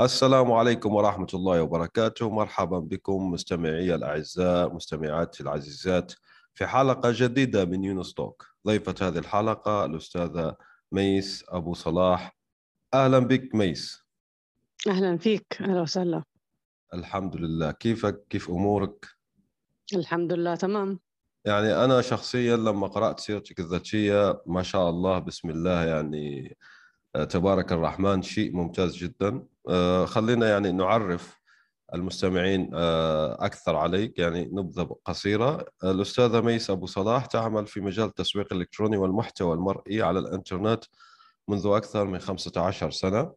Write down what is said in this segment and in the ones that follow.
السلام عليكم ورحمة الله وبركاته. مرحبا بكم مستمعي الأعزاء مستمعاتي العزيزات في حلقة جديدة من يونس توك. ضيفة هذه الحلقة الأستاذة ميس أبو صلاح. أهلا بك ميس. أهلا فيك. أهلا وسهلا. الحمد لله. كيفك؟ كيف أمورك؟ الحمد لله تمام. يعني أنا شخصيا لما قرأت سيرتك الذاتية ما شاء الله بسم الله يعني تبارك الرحمن شيء ممتاز جدا. آه، خلينا يعني نعرف المستمعين آه، أكثر عليك يعني نبذة قصيرة. الأستاذة ميس أبو صلاح تعمل في مجال التسويق الإلكتروني والمحتوى المرئي على الإنترنت منذ أكثر من 15 سنة.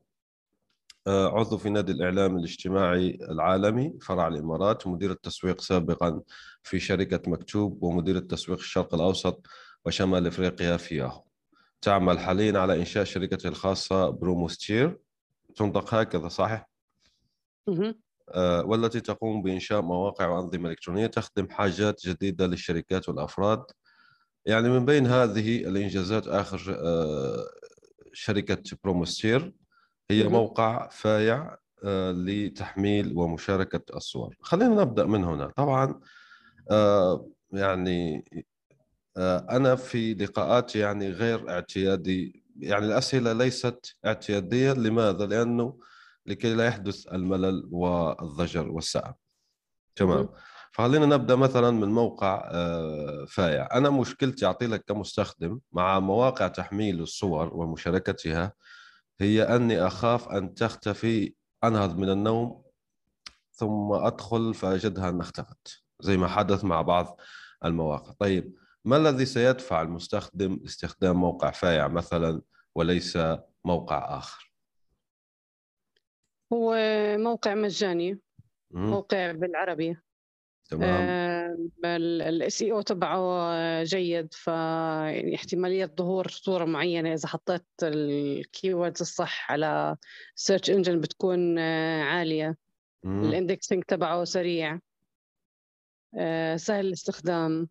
آه، عضو في نادي الإعلام الاجتماعي العالمي فرع الإمارات مدير التسويق سابقا في شركة مكتوب ومدير التسويق الشرق الأوسط وشمال إفريقيا في ياهو تعمل حاليا على إنشاء شركتها الخاصة بروموستير. تنطق هكذا صحيح؟ آه والتي تقوم بإنشاء مواقع وأنظمة إلكترونية تخدم حاجات جديدة للشركات والأفراد. يعني من بين هذه الإنجازات آخر آه شركة بروموستير هي موقع فايع آه لتحميل ومشاركة الصور. خلينا نبدأ من هنا. طبعا يعني أنا في لقاءات يعني غير اعتيادي يعني الأسئلة ليست اعتيادية. لماذا؟ لأنه لكي لا يحدث الملل والضجر والسعة. تمام. فخلينا نبدأ مثلا من موقع آه، فايع. أنا مشكلتي اعطي لك كمستخدم مع مواقع تحميل الصور ومشاركتها هي أني أخاف أن تختفي أنهض من النوم ثم أدخل فأجدها أن اختفت زي ما حدث مع بعض المواقع. طيب ما الذي سيدفع المستخدم لاستخدام موقع فايع مثلا وليس موقع آخر؟ هو موقع مجاني موقع بالعربي. تمام. ال SEO تبعه جيد ف يعني احتمالية ظهور صورة معينة إذا حطيت ال keywords الصح على search engine بتكون آه، عالية. ال indexing تبعه سريع. آه، سهل الاستخدام.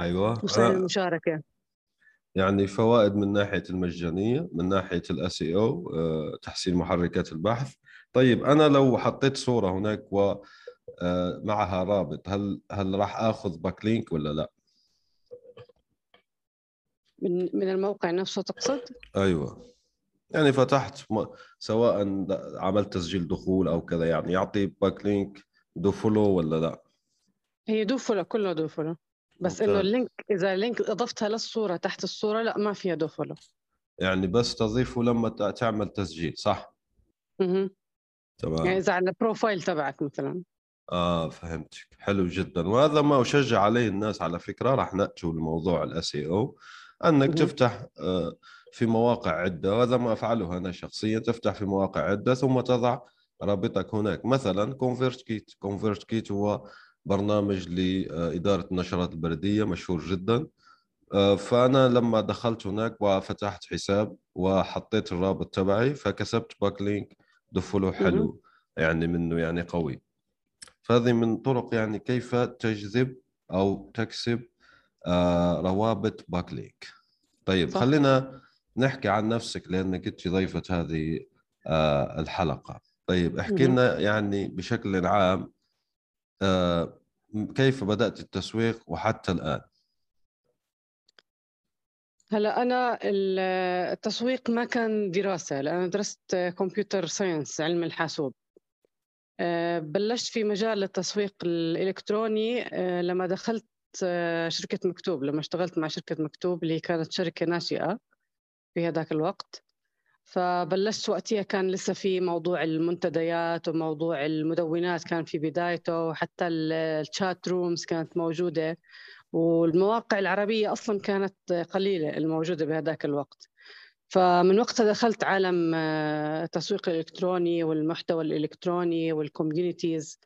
أيوه. وسهل المشاركة. يعني فوائد من ناحية المجانية من ناحية ال SEO آه، تحسين محركات البحث. طيب أنا لو حطيت صورة هناك و آه، معها رابط هل هل راح آخذ backlink ولا لا؟ من من الموقع نفسه تقصد؟ أيوه. يعني فتحت سواء عملت تسجيل دخول أو كذا يعني يعطي backlink dofollow ولا لا؟ هي dofollow كله dofollow بس إنه ال link إذا ال link اضفتها للصورة تحت الصورة لا ما فيها dofollow يعني بس تضيفه لما تعمل تسجيل صح؟ أها تمام. يعني إذا على ال profile تبعك مثلا. آه فهمتك. حلو جدا. وهذا ما أشجع عليه الناس على فكرة راح ناتي لموضوع ال SEO أنك تفتح آه، في مواقع عدة. وهذا ما أفعله أنا شخصيا. تفتح في مواقع عدة ثم تضع رابطك هناك. مثلا ConvertKit ConvertKit هو برنامج لإدارة النشرات البريدية مشهور جدا. فأنا لما دخلت هناك وفتحت حساب وحطيت الرابط تبعي فكسبت backlink dofollow حلو يعني منه يعني قوي. فهذه من طرق يعني كيف تجذب أو تكسب آه، روابط backlink طيب صح. خلينا نحكي عن نفسك لأنك أنت ضيفة هذه آه، الحلقة. طيب احكي لنا يعني بشكل عام كيف بدأت التسويق وحتى الآن؟ هلا أنا التسويق ما كان دراسة لأن درست computer science علم الحاسوب آه، بلشت في مجال التسويق الإلكتروني آه، لما دخلت آه، شركة مكتوب لما اشتغلت مع شركة مكتوب اللي كانت شركة ناشئة في هذاك الوقت فبلشت وقتها كان لسه في موضوع المنتديات وموضوع المدونات كان في بدايته وحتى ال chat rooms كانت موجودة. والمواقع العربية أصلا كانت قليلة الموجودة بهذاك الوقت. فمن وقتها دخلت عالم التسويق الإلكتروني والمحتوى الإلكتروني وال communities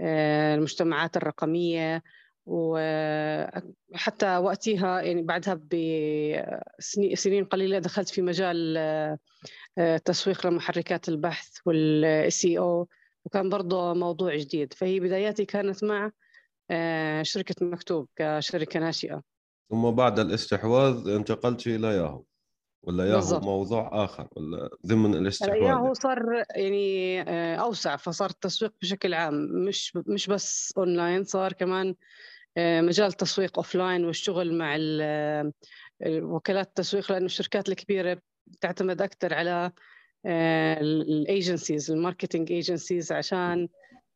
المجتمعات الرقمية. وحتى وقتها يعني بعدها بسنين قليلة دخلت في مجال تسويق لمحركات البحث والسي أو وكان برضه موضوع جديد. فهي بداياتي كانت مع آه، شركة مكتوب كشركة ناشئة. ثم بعد الاستحواذ انتقلت إلى ياهو ولا ياهو بالزبط. موضوع آخر ولا ضمن الاستحواذ؟ ياهو صار يعني آه، أوسع فصار التسويق بشكل عام مش مش بس أونلاين صار كمان آه، مجال تسويق offline والشغل مع وكالات التسويق لأنه الشركات الكبيرة تعتمد أكثر على ال agencies ال marketing agencies عشان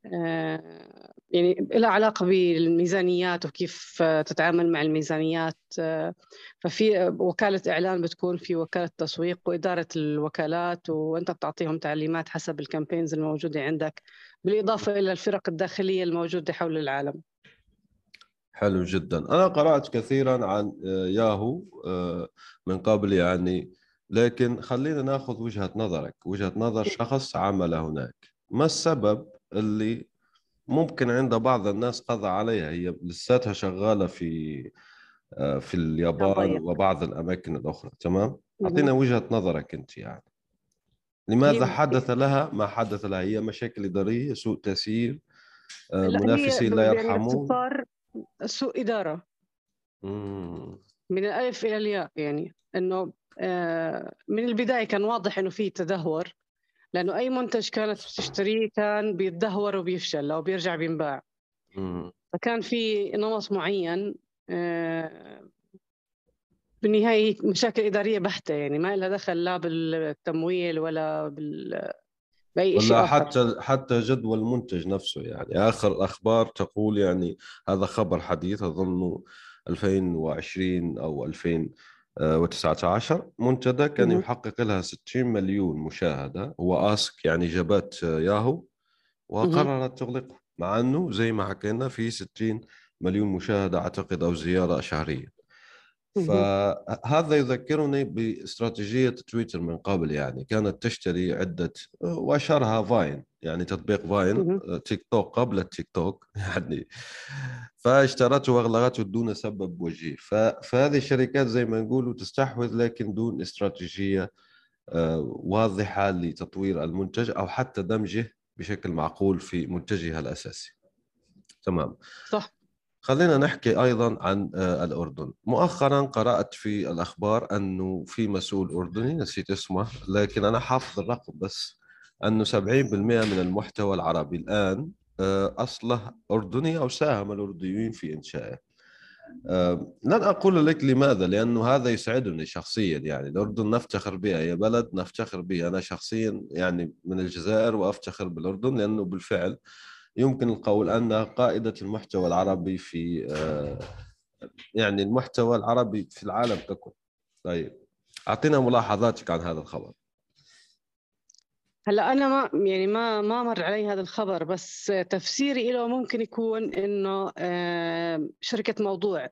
آه، يعني لها علاقة بالميزانيات وكيف تتعامل مع الميزانيات آه، ففي وكالة إعلان بتكون في وكالة تسويق وإدارة الوكالات وأنت بتعطيهم تعليمات حسب ال campaigns الموجودة عندك بالإضافة إلى الفرق الداخلية الموجودة حول العالم. حلو جدا. أنا قرأت كثيرا عن آه، ياهو من قبل يعني لكن خلينا نأخذ وجهة نظرك. وجهة نظر شخص عمل هناك. ما السبب اللي ممكن عند بعض الناس قضى عليها؟ هي لساتها شغالة في آه، في اليابان وبعض الأماكن الأخرى تمام؟ أعطينا وجهة نظرك أنت يعني. لماذا حدث لها؟ ما حدث لها؟ هي مشاكل إدارية سوء تسيير آه، منافسين لا يعني يرحمون. سوء إدارة. مم. من الألف إلى الياء يعني. أنه آه، من البداية كان واضح إنه في تدهور لأنه أي منتج كانت بتشتريه كان بيتدهور وبيفشل أو بيرجع بينباع. فكان في نمط معين آه، بالنهاية مشاكل إدارية بحتة يعني. ما لها دخل لا بالتمويل ولا بال بأي شيء ولا حتى حتى جدول المنتج نفسه يعني. آخر الاخبار تقول يعني هذا خبر حديث أظنه 2020 أو 2000 و19 منتدى كان يحقق لها 60 مليون مشاهدة. هو آسك يعني جابت ياهو وقررت تغلقه مع إنه زي ما حكينا في 60 مليون مشاهدة أعتقد أو زيارة شهرية. فهذا يذكرني باستراتيجية تويتر من قبل يعني. كانت تشتري عدة وأشهرها فاين يعني تطبيق فاين تيك توك قبل التيك توك يعني. فاشترته وأغلقته دون سبب وجيه. فهذه الشركات زي ما نقول تستحوذ لكن دون استراتيجية آه، واضحة لتطوير المنتج أو حتى دمجه بشكل معقول في منتجها الأساسي. تمام. صح. خلينا نحكي أيضا عن آه، الأردن. مؤخرا قرأت في الأخبار أنه في مسؤول أردني نسيت اسمه لكن أنا حافظ الرقم بس أنه 70% من المحتوى العربي الآن آه، أصله أردني أو ساهم الأردنيين في إنشائه. آه، لن أقول لك لماذا لأنه هذا يسعدني شخصيا. يعني الأردن نفتخر بها هي بلد نفتخر بها. أنا شخصيا يعني من الجزائر وأفتخر بالأردن لأنه بالفعل يمكن القول أنها قائدة المحتوى العربي في آه، يعني المحتوى العربي في العالم ككل طيب أعطينا ملاحظاتك عن هذا الخبر هلأ أنا ما يعني ما ما مر علي هذا الخبر بس تفسيري له ممكن يكون إنه آه، شركة موضوع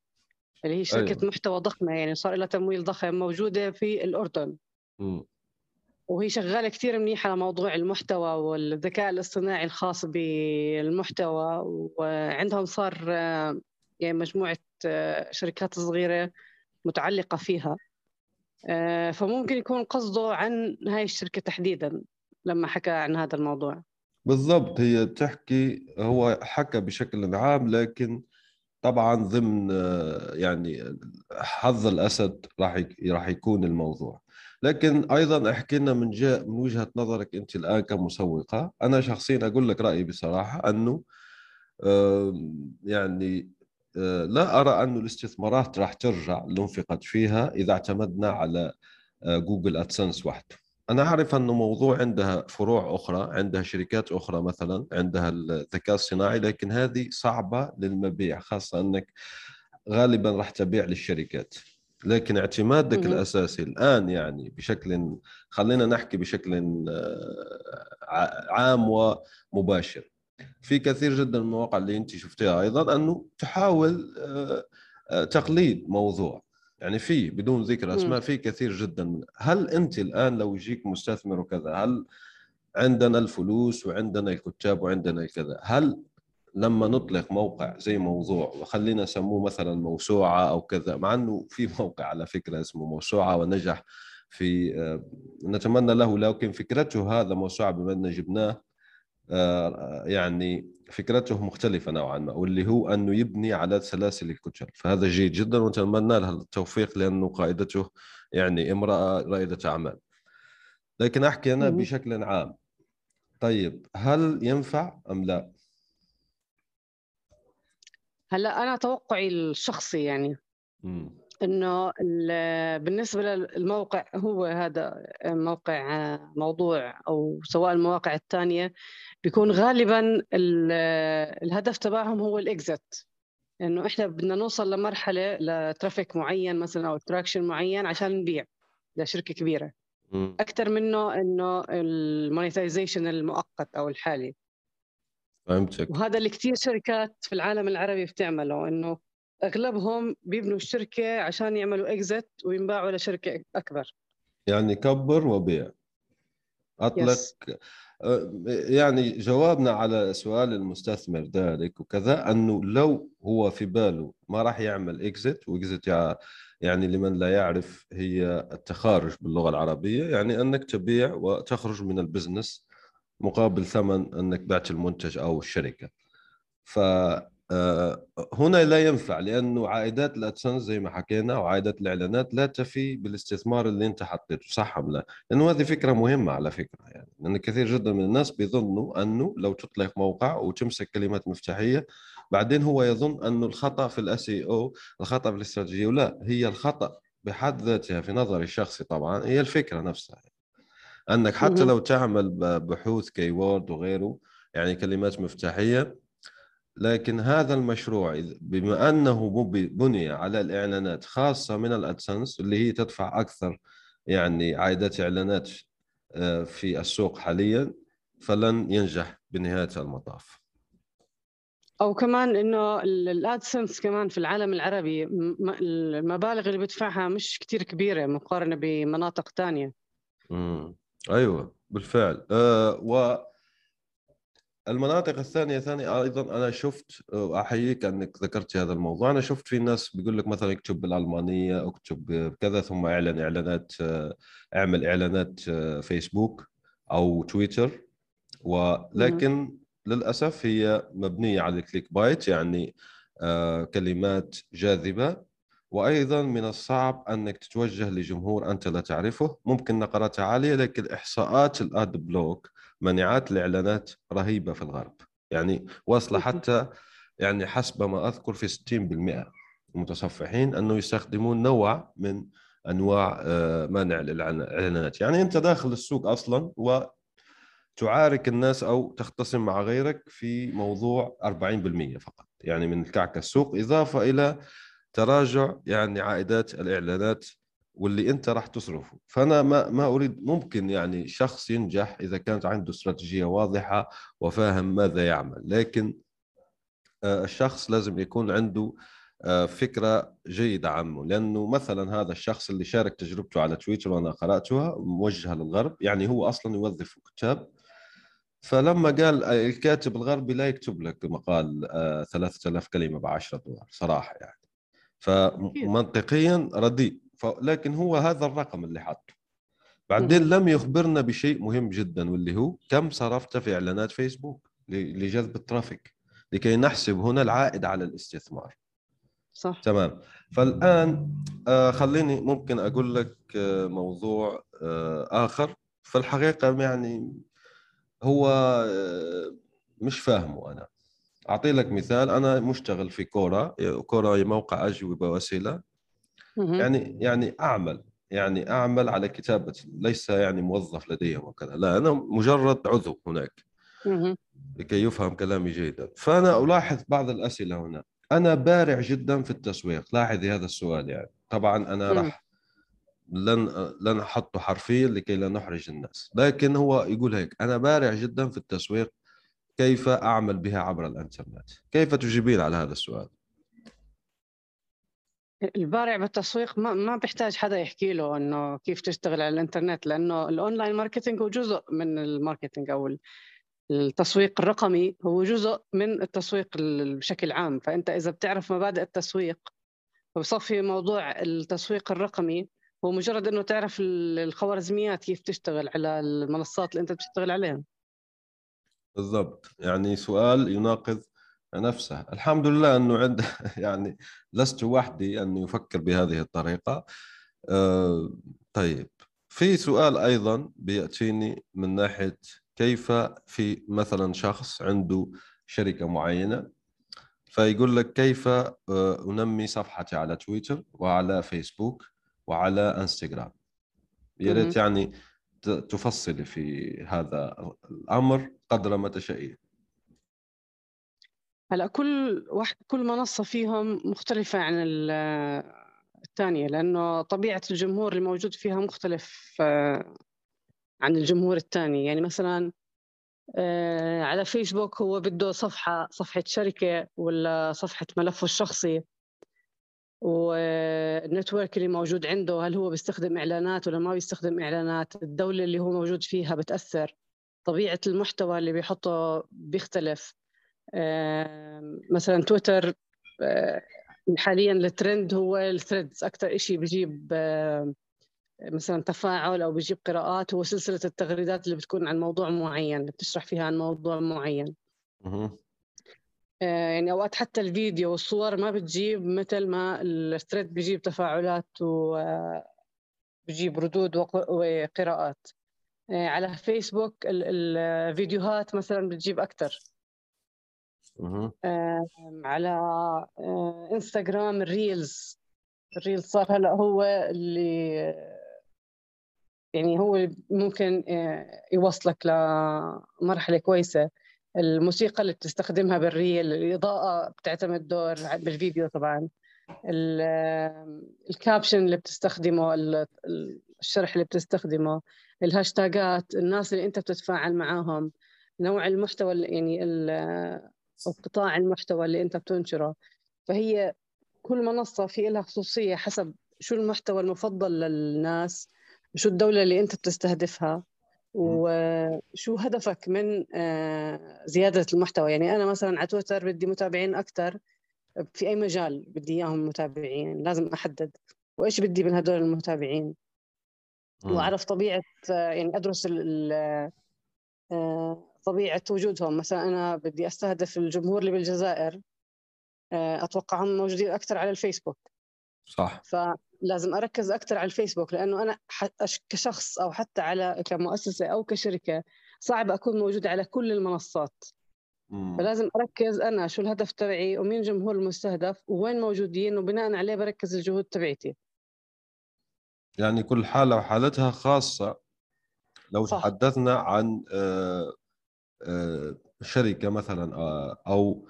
اللي هي شركة أيوة. محتوى ضخمة يعني صار لها تمويل ضخم موجودة في الأردن م. وهي شغالة كثير منيح على موضوع المحتوى والذكاء الاصطناعي الخاص بالمحتوى وعندهم صار يعني مجموعة شركات صغيرة متعلقة فيها. فممكن يكون قصده عن هاي الشركة تحديدا لما حكى عن هذا الموضوع. بالضبط هي بتحكي هو حكى بشكل عام لكن طبعا ضمن يعني حظ الأسد راح راح يكون الموضوع. لكن أيضا أحكي لنا من جاء من وجهة نظرك أنت الآن كمسوقة. أنا شخصيا أقول لك رأيي بصراحة أنه يعني آه، لا أرى أن الاستثمارات راح ترجع اللي انفقت فيها إذا اعتمدنا على آه، جوجل أدسنس وحده. أنا أعرف أنه موضوع عندها فروع أخرى عندها شركات أخرى مثلا عندها الذكاء الصناعي لكن هذه صعبة للمبيع خاصة أنك غالبا راح تبيع للشركات. لكن اعتمادك مم. الأساسي الآن يعني بشكل خلينا نحكي بشكل آه، عام ومباشر. في كثير جدا من المواقع اللي أنت شفتيها أيضا أنه تحاول آه، آه، تقليد موضوع. يعني في بدون ذكر أسماء في كثير جدا هل أنت الآن لو يجيك مستثمر وكذا هل عندنا الفلوس وعندنا الكتاب وعندنا الكذا هل لما نطلق موقع زي موضوع وخلينا نسموه مثلا موسوعة أو كذا مع إنه في موقع على فكرة اسمه موسوعة ونجح في آه، نتمنى له لكن فكرته هذا موسوعة بما إن جبناه آه، يعني فكرته مختلفة نوعا ما واللي هو أنه يبني على سلاسل الكتل. فهذا جيد جدا ونتمنى له التوفيق لأنه قائدته يعني امرأة رائدة أعمال. لكن أحكي أنا بشكل عام. طيب هل ينفع أم لا؟ هلأ أنا توقعي الشخصي يعني. م. إنه بالنسبة للموقع هو هذا موقع موضوع أو سواء المواقع الثانية بيكون غالبا الهدف تبعهم هو الإكزت. إنه إحنا بدنا نوصل لمرحلة لترافيك معين مثلا أو تراكشن معين عشان نبيع لشركة كبيرة. أكثر منه إنه المونيتايزيشن المؤقت أو الحالي. فهمتك. وهذا اللي كثير شركات في العالم العربي بتعمله إنه أغلبهم بيبنوا الشركة عشان يعملوا اكزت وينباعوا لشركة أكبر. يعني كبر وبيع. أطلق. Yes. أه، يعني جوابنا على سؤال المستثمر ذلك وكذا أنه لو هو في باله ما راح يعمل اكزت واكزت يعني لمن لا يعرف هي التخارج باللغة العربية يعني أنك تبيع وتخرج من البزنس مقابل ثمن انك بعت المنتج أو الشركة ف آه، هنا لا ينفع لأنه عائدات الادسنس زي ما حكينا وعائدات الإعلانات لا تفي بالاستثمار اللي انت حطيته صح أم لا؟ لأنه هذه فكرة مهمة على فكرة يعني لأن كثير جدا من الناس بيظنوا أنه لو تطلق موقع وتمسك كلمات مفتاحية بعدين هو يظن أنه الخطأ في ال SEO الخطأ في الاستراتيجية ولا هي الخطأ بحد ذاتها في نظري الشخصي طبعا هي الفكرة نفسها أنك حتى لو تعمل بحوث keyword وغيره يعني كلمات مفتاحية لكن هذا المشروع بما أنه بني على الإعلانات خاصة من ال AdSense اللي هي تدفع أكثر يعني عائدات إعلانات آه، في السوق حاليا فلن ينجح بنهاية المطاف. أو كمان إنه الادسنس كمان في العالم العربي المبالغ اللي بدفعها مش كتير كبيرة مقارنة بمناطق ثانية امم أيوه بالفعل. أه و المناطق الثانية ثانية أيضا أنا شفت احييك أنك ذكرت هذا الموضوع أنا شفت في ناس بيقول لك مثلا اكتب بالألمانية اكتب كذا ثم إعلن إعلانات اعمل إعلانات فيسبوك أو تويتر ولكن للأسف هي مبنية على ال clickbait يعني آه، كلمات جاذبة. وأيضا من الصعب أنك تتوجه لجمهور أنت لا تعرفه. ممكن نقراتها عالية لكن إحصاءات ال ad block مانعات الإعلانات رهيبة في الغرب. يعني واصلة حتى يعني حسب ما أذكر في 60% المتصفحين أنه يستخدمون نوع من أنواع آه، منع الإعلانات. يعني أنت داخل السوق أصلا و تعارك الناس أو تختصم مع غيرك في موضوع 40% فقط. يعني من كعك السوق إضافة إلى تراجع يعني عائدات الإعلانات واللي أنت راح تصرفه. فأنا ما ما أريد ممكن يعني شخص ينجح إذا كانت عنده استراتيجية واضحة وفاهم ماذا يعمل. لكن آه، الشخص لازم يكون عنده آه، فكرة جيدة عنه. لأنه مثلا هذا الشخص اللي شارك تجربته على تويتر وأنا قرأتها موجهة للغرب يعني هو أصلا يوظف كتاب. فلما قال الكاتب الغربي لا يكتب لك مقال 3000 آه، كلمة ب 10 دولار صراحة يعني. فمنطقيا رديء. لكن هو هذا الرقم اللي حطه بعدين لم يخبرنا بشيء مهم جدا واللي هو كم صرفت في إعلانات فيسبوك لجذب الترافيك لكي نحسب هنا العائد على الاستثمار. صح. تمام. فالآن آه خليني ممكن أقول لك آه موضوع آه آخر. في الحقيقة يعني هو مش فاهمه أنا. أعطي لك مثال. أنا مشتغل في كورا. كورا موقع أجوبة وأسئلة. يعني يعني أعمل يعني أعمل على كتابه ليس يعني موظف لديهم وكذا. لا أنا مجرد عضو هناك. لكي يفهم كلامي جيدا. فأنا ألاحظ بعض الأسئلة هنا. أنا بارع جدا في التسويق. لاحظي هذا السؤال يعني. طبعا أنا راح لن لن أحطه حرفيا لكي لا نحرج الناس. لكن هو يقول هيك. أنا بارع جدا في التسويق كيف أعمل بها عبر الإنترنت؟ كيف تجيبين على هذا السؤال؟ البارع بالتسويق ما ما بيحتاج حدا يحكي له إنه كيف تشتغل على الإنترنت لأنه ال online marketing هو جزء من ال marketing أو التسويق الرقمي هو جزء من التسويق بشكل عام. فأنت إذا بتعرف مبادئ التسويق وبصفي موضوع التسويق الرقمي هو مجرد إنه تعرف الخوارزميات كيف تشتغل على المنصات اللي أنت بتشتغل عليها. بالضبط. يعني سؤال يناقض نفسه. الحمد لله إنه عند يعني لست وحدي انه يفكر بهذه الطريقة. أه طيب. في سؤال أيضا بيأتيني من ناحية كيف في مثلا شخص عنده شركة معينة فيقول لك كيف آه، أنمي صفحتي على تويتر وعلى فيسبوك وعلى إنستغرام. يا ريت يعني تفصلي في هذا الأمر قدر ما تشائين هلا كل واحد كل منصة فيهم مختلفة عن الثانية لأنه طبيعة الجمهور اللي موجود فيها مختلف آه، عن الجمهور الثاني. يعني مثلا آه، على فيسبوك هو بده صفحة صفحة شركة ولا صفحة ملفه الشخصي. والنتورك اللي موجود عنده هل هو بيستخدم إعلانات ولا ما بيستخدم إعلانات؟ الدولة اللي هو موجود فيها بتأثر. طبيعة المحتوى اللي بيحطه بيختلف. مثلا تويتر حاليا الترند هو ال threads. أكثر شيء بجيب مثلا تفاعل أو بيجيب قراءات هو سلسلة التغريدات اللي بتكون عن موضوع معين بتشرح فيها عن موضوع معين. يعني أوقات حتى الفيديو والصور ما بتجيب مثل ما ال thread بيجيب تفاعلات وبيجيب ردود وقراءات. آه على فيسبوك الفيديوهات مثلا بتجيب أكثر آه على آه إنستغرام ال reels. ال reels صار هلأ هو اللي يعني هو ممكن آه، يوصلك لمرحلة كويسة. الموسيقى اللي بتستخدمها بال reel الإضاءة بتعتمد دور بالفيديو طبعا. ال caption اللي بتستخدمه الشرح اللي بتستخدمه ال hashtagات الناس اللي أنت بتتفاعل معاهم نوع المحتوى يعني أو قطاع المحتوى اللي أنت بتنشره. فهي كل منصة في لها خصوصية حسب شو المحتوى المفضل للناس شو الدولة اللي أنت بتستهدفها. وشو هدفك من آه، زيادة المحتوى؟ يعني أنا مثلا على تويتر بدي متابعين أكثر في أي مجال بدي إياهم متابعين؟ لازم أحدد. وإيش بدي من هدول المتابعين؟ وأعرف طبيعة آه، يعني أدرس آه، طبيعة وجودهم. مثلا أنا بدي أستهدف الجمهور اللي بالجزائر أتوقع هم موجودين أكثر على الفيسبوك. صح. فلازم أركز أكثر على الفيسبوك لأنه أنا كشخص أو حتى على كمؤسسة أو كشركة صعب أكون موجوده على كل المنصات. مم. فلازم أركز أنا شو الهدف تبعي ومين الجمهور المستهدف ووين موجودين وبناء عليه بركز الجهود تبعتي يعني كل حالة وحالتها خاصة. لو صح. تحدثنا عن آه، آه، شركة مثلا آه، أو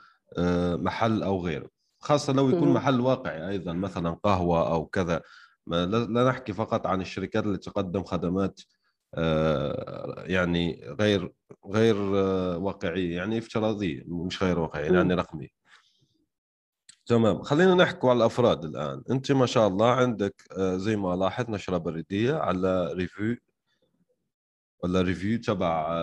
محل أو غيره. خاصة لو يكون محل واقعي أيضا مثلا قهوة أو كذا. لا نحكي فقط عن الشركات اللي تقدم خدمات آه، يعني غير غير آه، واقعية يعني افتراضية مش غير واقعية يعني رقمية. تمام. خلينا نحكي على الأفراد الآن. أنت ما شاء الله عندك آه، زي ما لاحظت نشرة بريدية على Revue ولا Revue تبع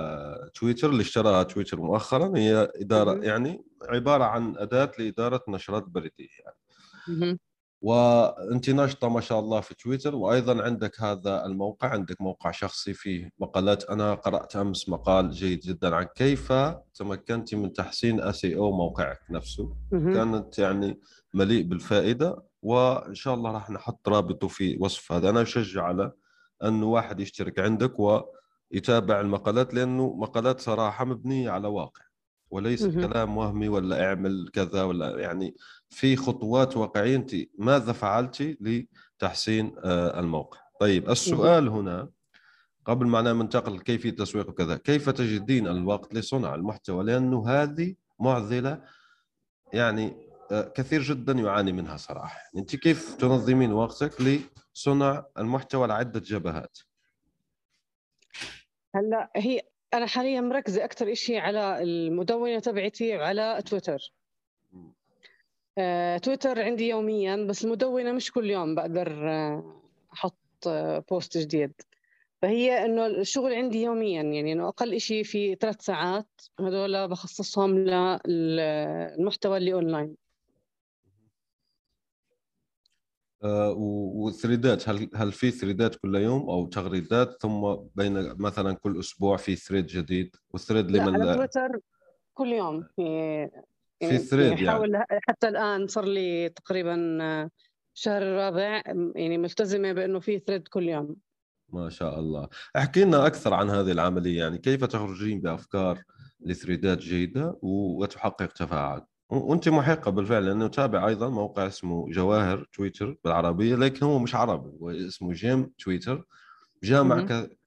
تويتر اللي اشتراها تويتر مؤخرا. هي إدارة يعني عبارة عن أداة لإدارة نشرات بريديه يعني. وأنت ناشطه ما شاء الله في تويتر وأيضا عندك هذا الموقع عندك موقع شخصي فيه مقالات. أنا قرأت أمس مقال جيد جدا عن كيف تمكنت من تحسين اس أو موقعك نفسه. كانت يعني مليء بالفائدة وإن شاء الله راح نحط رابطه في وصف هذا. أنا أشجع على انه واحد يشترك عندك ويتابع المقالات لأنه مقالات صراحة مبنية على واقع وليس م- كلام وهمي ولا اعمل كذا ولا يعني في خطوات واقعية. أنت ماذا فعلتي لتحسين آه، الموقع؟ طيب السؤال هنا قبل ما ننتقل كيفية التسويق وكذا كيف تجدين الوقت لصنع المحتوى؟ لأنه هذه معضلة يعني آه، كثير جدا يعاني منها صراحة. أنت كيف تنظمين وقتك لصنع المحتوى على عده جبهات؟ هلا هي أنا حاليا مركزة أكثر شيء على المدونة تبعتي وعلى تويتر. آه، تويتر عندي يوميا بس المدونة مش كل يوم بقدر آه، أحط آه، post جديد. فهي إنه الشغل عندي يوميا يعني إنه أقل إشي في ثلاث ساعات هذول بخصصهم للمحتوى اللي أونلاين. آه، و- وال threadات هل هل في threadات كل يوم أو تغريدات؟ ثم بين مثلا كل أسبوع في thread جديد وال thread لا لمن على تويتر كل يوم في في يعني thread يعني؟ يعني حاول حتى الآن صار لي تقريبا الشهر الرابع يعني ملتزمة بإنه في thread كل يوم. ما شاء الله. احكي لنا أكثر عن هذه العملية يعني كيف تخرجين بأفكار ل threadات جيده وتحقق تفاعل؟ وانت محقة بالفعل لأنه تابع أيضا موقع اسمه جواهر تويتر بالعربية لكن هو مش عربي هو اسمه جيم تويتر جيم. ك...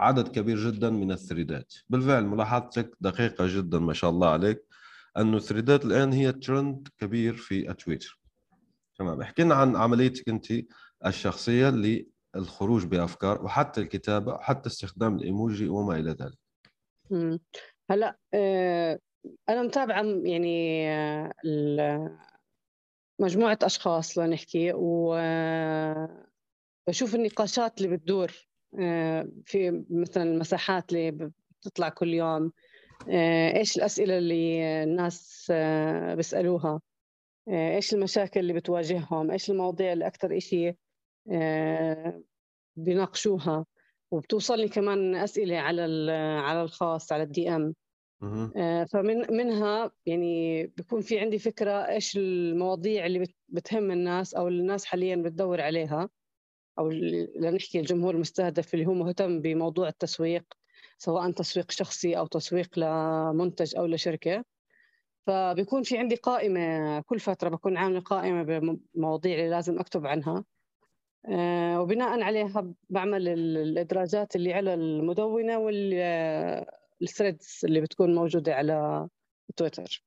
عدد كبير جدا من ال threadات بالفعل ملاحظتك دقيقة جدا ما شاء الله عليك انه الثريدات الآن هي ترند كبير في تويتر تمام احكي لنا عن عمليتك انت الشخصية للخروج بأفكار وحتى الكتابة وحتى استخدام الإيموجي وما إلى ذلك. هلأ آه، أنا متابعة م- يعني آه، مجموعة أشخاص لنحكي وبشوف النقاشات اللي بتدور آه، في مثلا المساحات اللي بتطلع كل يوم آه، إيش الأسئلة اللي الناس آه، بيسألوها آه، إيش المشاكل اللي بتواجههم إيش المواضيع اللي أكثر إشي آه، بيناقشوها وبتوصل لي كمان أسئلة على على الخاص على الدي ام. آه، فمن منها يعني بيكون في عندي فكرة إيش المواضيع اللي بت- بتهم الناس أو الناس حاليا بتدور عليها ال- لنحكي الجمهور المستهدف اللي هو مهتم بموضوع التسويق سواء تسويق شخصي أو تسويق لمنتج أو لشركة. فبيكون في عندي قائمة كل فترة بكون عاملة قائمة بمواضيع اللي لازم أكتب عنها. آه، وبناء عليها بعمل ال- الإدراجات اللي على المدونة وال threads اللي بتكون موجودة على تويتر.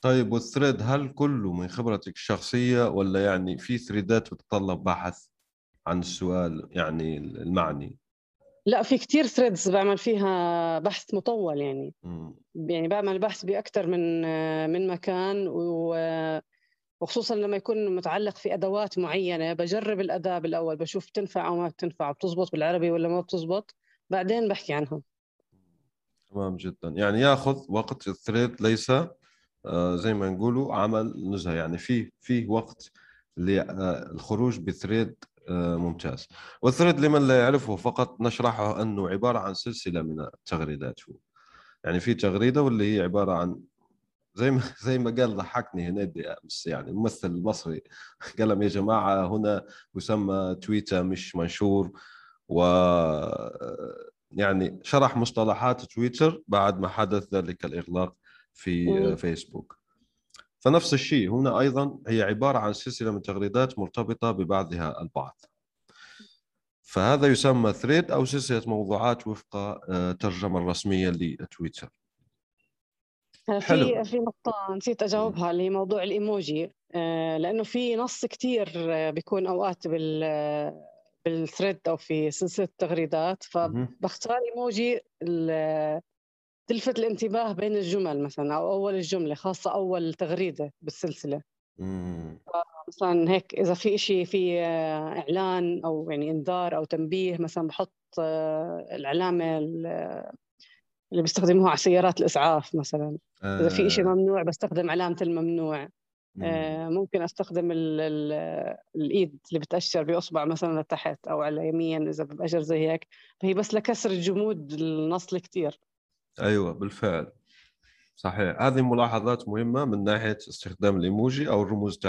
طيب وال thread هل كله من خبرتك الشخصيه ولا يعني في threadات بتتطلب بحث عن السؤال يعني المعني؟ لا في كتير threads بعمل فيها بحث مطول يعني. مم. يعني بعمل بحث بأكثر من من مكان و- وخصوصا لما يكون متعلق في أدوات معينة. بجرب الأداة بالأول بشوف بتنفع أو ما بتنفع بتزبط بالعربي ولا ما بتزبط؟ بعدين بحكي عنها تمام جدا. يعني ياخذ وقت ال thread ليس آه، زي ما نقولوا عمل نزهة. يعني في في وقت للخروج بثريد آه، ممتاز. والثريد لمن لا يعرفه فقط نشرحه أنه عبارة عن سلسلة من التغريدات هو. يعني في تغريدة واللي هي عبارة عن زي ما زي ما قال ضحكني هنيدي أمس. يعني الممثل المصري قال لهم يا جماعة هنا يسمى تويتر مش منشور و يعني شرح مصطلحات تويتر بعد ما حدث ذلك الإغلاق في مم. فيسبوك فنفس الشيء هنا أيضا هي عبارة عن سلسلة من تغريدات مرتبطة ببعضها البعض فهذا يسمى thread أو سلسلة موضوعات وفق آه، الترجمه الرسميه لتويتر. في في نقطة نسيت أجاوبها اللي هي موضوع الإيموجي آه، لأنه في نص كتير آه، بيكون أوقات بال آه، بال thread أو في سلسلة تغريدات مهم. فبختار إيموجي ال- تلفت الانتباه بين الجمل مثلا أو أول الجملة خاصة أول تغريدة بالسلسلة مم. مثلا هيك إذا في إشي في آه، إعلان أو يعني إنذار أو تنبيه مثلا بحط آه، العلامة ال- اللي بيستخدموها على سيارات الإسعاف مثلا إذا في آه. ممنوع بستخدم علامة الممنوع مم. آه، ممكن أستخدم ال ال الإيد اللي بتأشر بإصبع مثلا لتحت أو على يمين إذا بأجر زي هيك. فهي بس لكسر الجمود النص الكتير أيوه بالفعل. صحيح. هذه ملاحظات مهمة من ناحية استخدام الإيموجي أو الرموز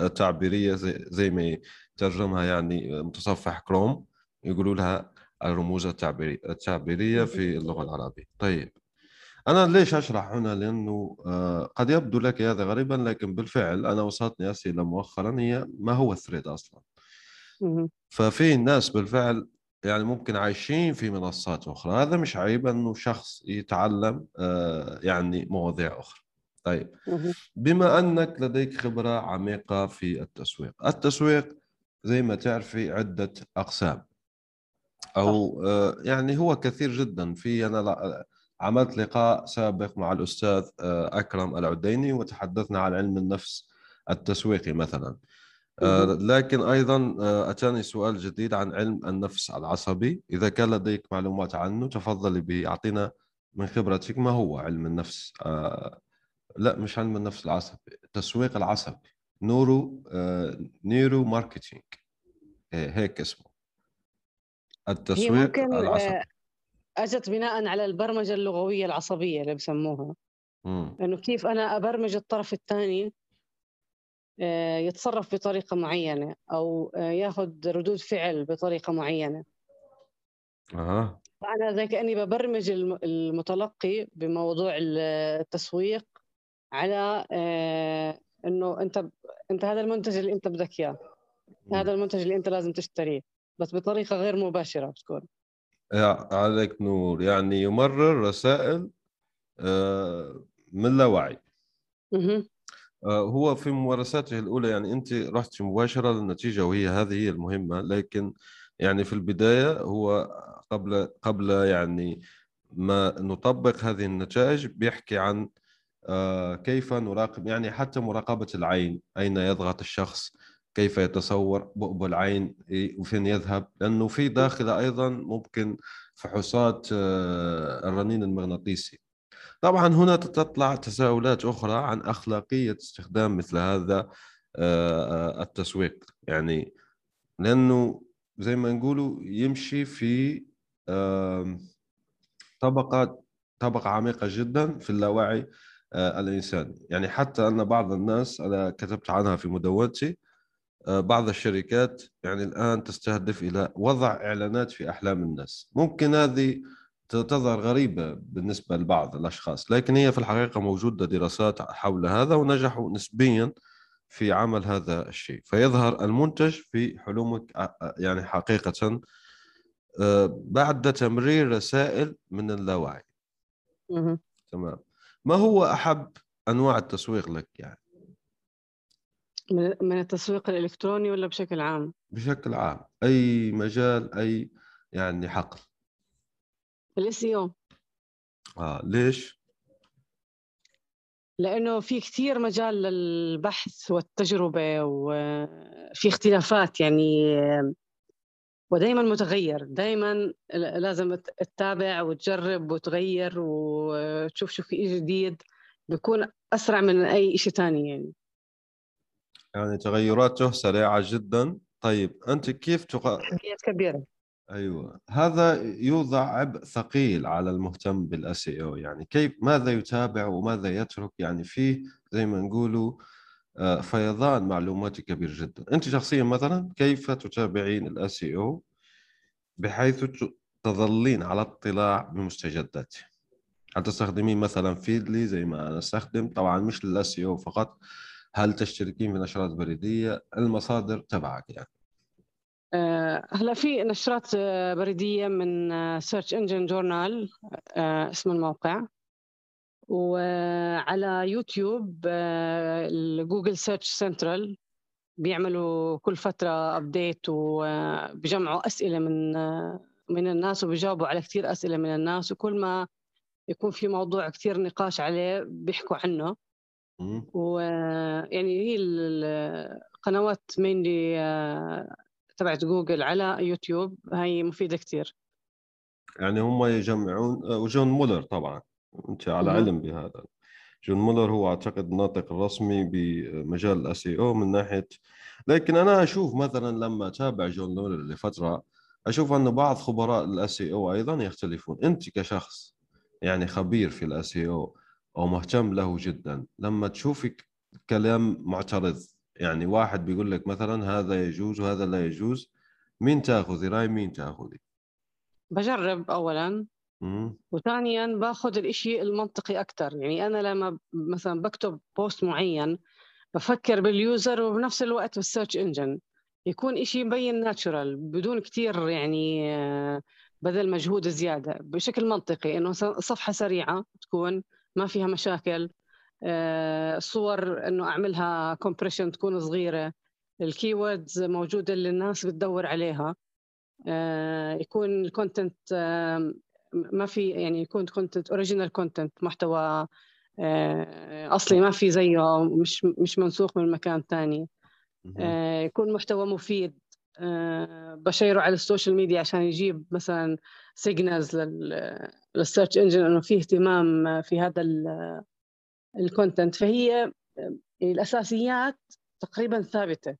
التعبيرية زي, زي ما ترجمها يعني متصفح كروم يقولوا لها الرموز التعبيري- التعبيرية في اللغة العربية. طيب. أنا ليش أشرح هنا؟ لأنه آه، قد يبدو لك هذا غريبا لكن بالفعل أنا وصلتني أسئلة مؤخرا هي ما هو ال thread أصلا. ففي ناس بالفعل يعني ممكن عايشين في منصات أخرى. هذا مش عيب أنه شخص يتعلم آه، يعني مواضيع أخرى. طيب. بما أنك لديك خبرة عميقة في التسويق التسويق زي ما تعرفي عدة أقسام. أو آه، يعني هو كثير جدا. في أنا لا- عملت لقاء سابق مع الأستاذ آه، أكرم العديني وتحدثنا عن علم النفس التسويقي مثلا. آه، لكن أيضا آه، أتاني سؤال جديد عن علم النفس العصبي. إذا كان لديك معلومات عنه تفضلي به اعطينا من خبرتك ما هو علم النفس لا مش علم النفس العصبي التسويق العصبي neuro neuro marketing. هيك اسمه. التسويق العصبي. أجت بناء على البرمجة اللغوية العصبية اللي بسموها. انه كيف أنا أبرمج الطرف الثاني آه، يتصرف بطريقة معينة أو آه، ياخذ ردود فعل بطريقة معينة. أها. فأنا زي كأني ببرمج المتلقي بموضوع التسويق على آه، إنه أنت أنت هذا المنتج اللي أنت بدك إياه. هذا المنتج اللي أنت لازم تشتريه بس بطريقة غير مباشرة بتكون. عليك نور. يعني يمرر رسائل من لا وعي. آه، هو في ممارساته الأولى يعني أنت رحت مباشرة للنتيجة وهي هذه هي المهمة لكن يعني في البداية هو قبل قبل يعني ما نطبق هذه النتائج بيحكي عن آه، كيف نراقب يعني حتى مراقبة العين أين يضغط الشخص كيف يتصور بؤبؤ العين وفين يذهب لأنه في داخله أيضا ممكن فحوصات آه، الرنين المغناطيسي. طبعا هنا تطلع تساؤلات أخرى عن أخلاقية استخدام مثل هذا آه، التسويق. يعني لأنه زي ما نقولوا يمشي في طبقة طبقة عميقة جدا في اللاوعي آه، الإنساني. يعني حتى أن بعض الناس أنا كتبت عنها في مدونتي آه، بعض الشركات يعني الآن تستهدف إلى وضع إعلانات في أحلام الناس. ممكن هذه تظهر غريبة بالنسبة لبعض الأشخاص لكن هي في الحقيقة موجودة دراسات حول هذا ونجحوا نسبيا في عمل هذا الشيء. فيظهر المنتج في حلمك يعني حقيقة بعد تمرير رسائل من اللاوعي. تمام. ما هو أحب أنواع التسويق لك يعني؟ من التسويق الإلكتروني ولا بشكل عام؟ بشكل عام. أي مجال أي يعني حقل. الاس أو. آه ليش؟ لأنه في كثير مجال للبحث والتجربة وفي اختلافات يعني ودائما متغير. دائما لازم تتابع وتجرب وتغير وتشوف شو في جديد. بيكون أسرع من أي شيء ثاني يعني. يعني تغيراته سريعة جدا. طيب أنت كيف تق... كبيرة. أيوه. هذا يوضع عبء ثقيل على المهتم بال SEO يعني كيف ماذا يتابع وماذا يترك؟ يعني فيه زي ما نقولوا آه، فيضان معلوماتي كبير جدا. أنت شخصيا مثلا كيف تتابعين ال SEO بحيث تظلين على اطلاع بمستجداته هل تستخدمين مثلا فيدلي زي ما أنا أستخدم؟ طبعا مش لل SEO فقط. هل تشتركين في نشرات بريدية؟ المصادر تبعك يعني. آه، هلا في نشرات آه، بريدية من Search Engine Journal اسم الموقع. وعلى يوتيوب Google Search Central بيعملوا كل فترة update وبيجمعوا أسئلة من آه، من الناس وبيجاوبوا على كثير أسئلة من الناس. وكل ما يكون في موضوع كثير نقاش عليه بيحكوا عنه. ويعني هي القنوات mainly تبعت جوجل على يوتيوب. هاي مفيدة كثير يعني هم يجمعون آه، وجون مولر طبعا. أنت على علم بهذا. جون مولر هو أعتقد الناطق الرسمي بمجال ال SEO من ناحية لكن أنا أشوف مثلا لما أتابع جون مولر لفترة أشوف ان بعض خبراء ال SEO أيضا يختلفون. أنت كشخص يعني خبير في ال SEO أو مهتم له جدا. لما تشوفك كلام معترض يعني واحد بيقول لك مثلا هذا يجوز وهذا لا يجوز مين تاخذي رأي مين تاخذي بجرب اولا. وثانيا باخذ الإشي المنطقي أكثر يعني أنا لما مثلا بكتب post معين بفكر بال user وبنفس الوقت بال search engine يكون إشي مبين natural بدون كثير يعني آه، بذل مجهود زيادة. بشكل منطقي إنه صفحة سريعة تكون ما فيها مشاكل. آه، إنه أعملها compression تكون صغيرة. ال keywords موجودة اللي الناس بتدور عليها. آه، يكون ال content ما في يعني يكون content original content محتوى آه، أصلي ما في زيه مش مش منسوخ من مكان ثاني آه، يكون محتوى مفيد. آه، ب share ه على ال social media عشان يجيب مثلا signals لل search engine إنه في اهتمام في هذا ال content فهي الأساسيات تقريبا ثابتة.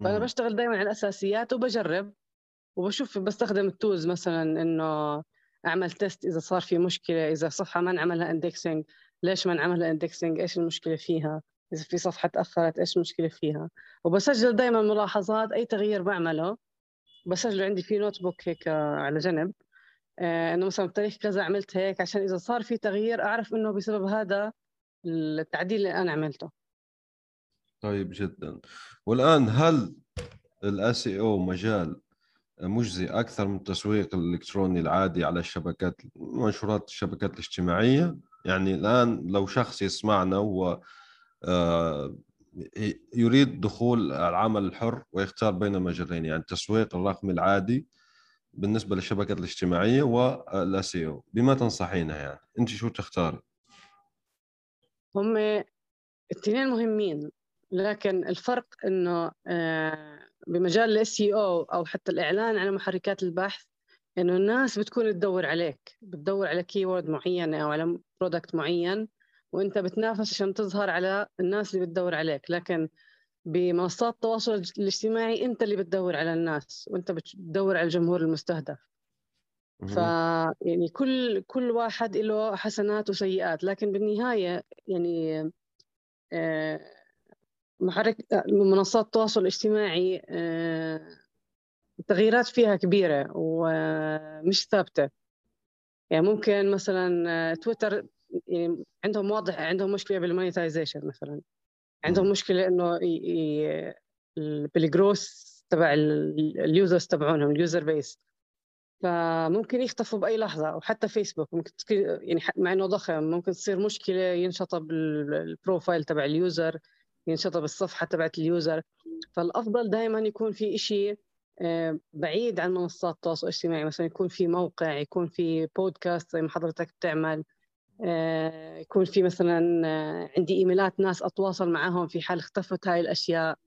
فأنا بشتغل دائما على الأساسيات وبجرب وبشوف بستخدم ال tools مثلا إنه أعمل test إذا صار في مشكلة إذا صفحة ما انعملها indexing ليش ما انعملها indexing إيش المشكلة فيها؟ إذا في صفحة تأخرت إيش المشكلة فيها؟ وبسجل دائما ملاحظات أي تغيير بعمله بسجله عندي في notebook هيك على جنب. إنه مثلا بتاريخ كذا عملت هيك عشان إذا صار في تغيير أعرف إنه بسبب هذا التعديل اللي أنا عملته. طيب جدا. والآن هل ال SEO مجال مجزي أكثر من التسويق الإلكتروني العادي على الشبكات منشورات الشبكات الاجتماعية؟ يعني الآن لو شخص يسمعنا و آه، يريد دخول العمل الحر ويختار بين مجالين يعني التسويق الرقمي العادي بالنسبة للشبكات الاجتماعية والاس أو بما تنصحينه يعني أنت شو تختاري؟ هم الاثنين مهمين لكن الفرق إنه آه، بمجال ال SEO أو حتى الإعلان على محركات البحث إنه الناس بتكون تدور عليك بتدور على keyword معينة أو على product معين وأنت بتنافس عشان تظهر على الناس اللي بتدور عليك لكن بمنصات التواصل الاجتماعي انت اللي بتدور على الناس وانت بتدور على الجمهور المستهدف. ف يعني كل كل واحد له حسنات وسيئات لكن بالنهاية يعني آه، محرك منصات التواصل الاجتماعي آه، التغييرات فيها كبيرة ومش ثابتة. يعني ممكن مثلا آه، تويتر يعني عندهم واضح عندهم مشكلة بال monetization مثلا. عندهم مشكلة إنه بالجروس تبع ال users تبعونهم ال user base. فممكن يخطفوا بأي لحظة أو حتى فيسبوك. ممكن يعني مع إنه ضخم ممكن تصير مشكلة ينشطب ال profile تبع ال user ينشطب الصفحة تبعت ال user. فالأفضل دائما يكون في شيء آه، بعيد عن منصات التواصل الاجتماعي. مثلا يكون في موقع يكون في بودكاست زي ما حضرتك بتعمل. يكون في مثلا آه، عندي emails ناس أتواصل معهم في حال اختفت هاي الأشياء.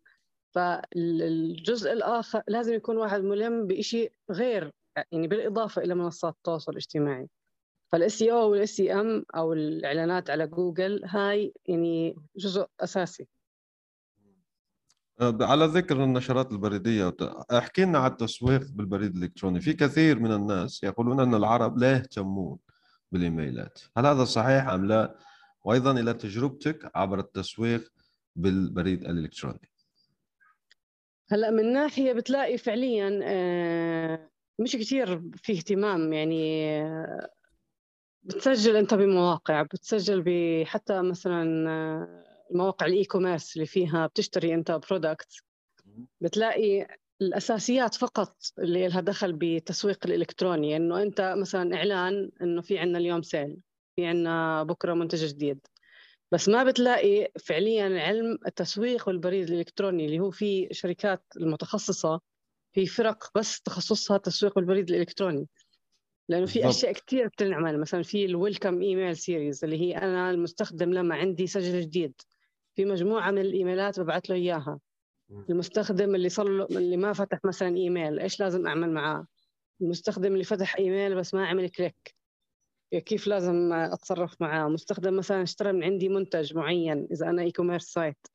فالجزء الآخر لازم يكون واحد ملم بشيء غير يعني بالإضافة إلى منصات التواصل الاجتماعي. فال SEO وال SEM أو الإعلانات على جوجل هاي يعني جزء أساسي. آه، على ذكر النشرات البريدية أحكي لنا عن التسويق بالبريد الإلكتروني. في كثير من الناس يقولون أن العرب لا يهتمون بال emails. هل هذا صحيح أم لا؟ وأيضا إلى تجربتك عبر التسويق بالبريد الإلكتروني. هلا من ناحية بتلاقي فعليا آه، مش كثير في اهتمام يعني آه، بتسجل أنت بمواقع بتسجل حتى مثلا آه، مواقع ال e-commerce اللي فيها بتشتري أنت product بتلاقي الأساسيات فقط اللي لها دخل بالتسويق الإلكتروني إنه أنت مثلا إعلان إنه في عندنا اليوم sale في عندنا بكرة منتج جديد. بس ما بتلاقي فعليا علم التسويق والبريد الإلكتروني اللي هو في شركات المتخصصة في فرق بس تخصصها التسويق والبريد الإلكتروني. لأنه في أشياء كثير بتنعمل مثلا في ال welcome email series اللي هي أنا المستخدم لما عندي سجل جديد. في مجموعة من ال emails ببعث له إياها. المستخدم اللي صار له اللي ما فتح مثلا إيميل إيش لازم أعمل معاه؟ المستخدم اللي فتح إيميل بس ما عمل click. كيف لازم أتصرف معاه؟ مستخدم مثلا اشترى من عندي منتج معين إذا أنا e-commerce site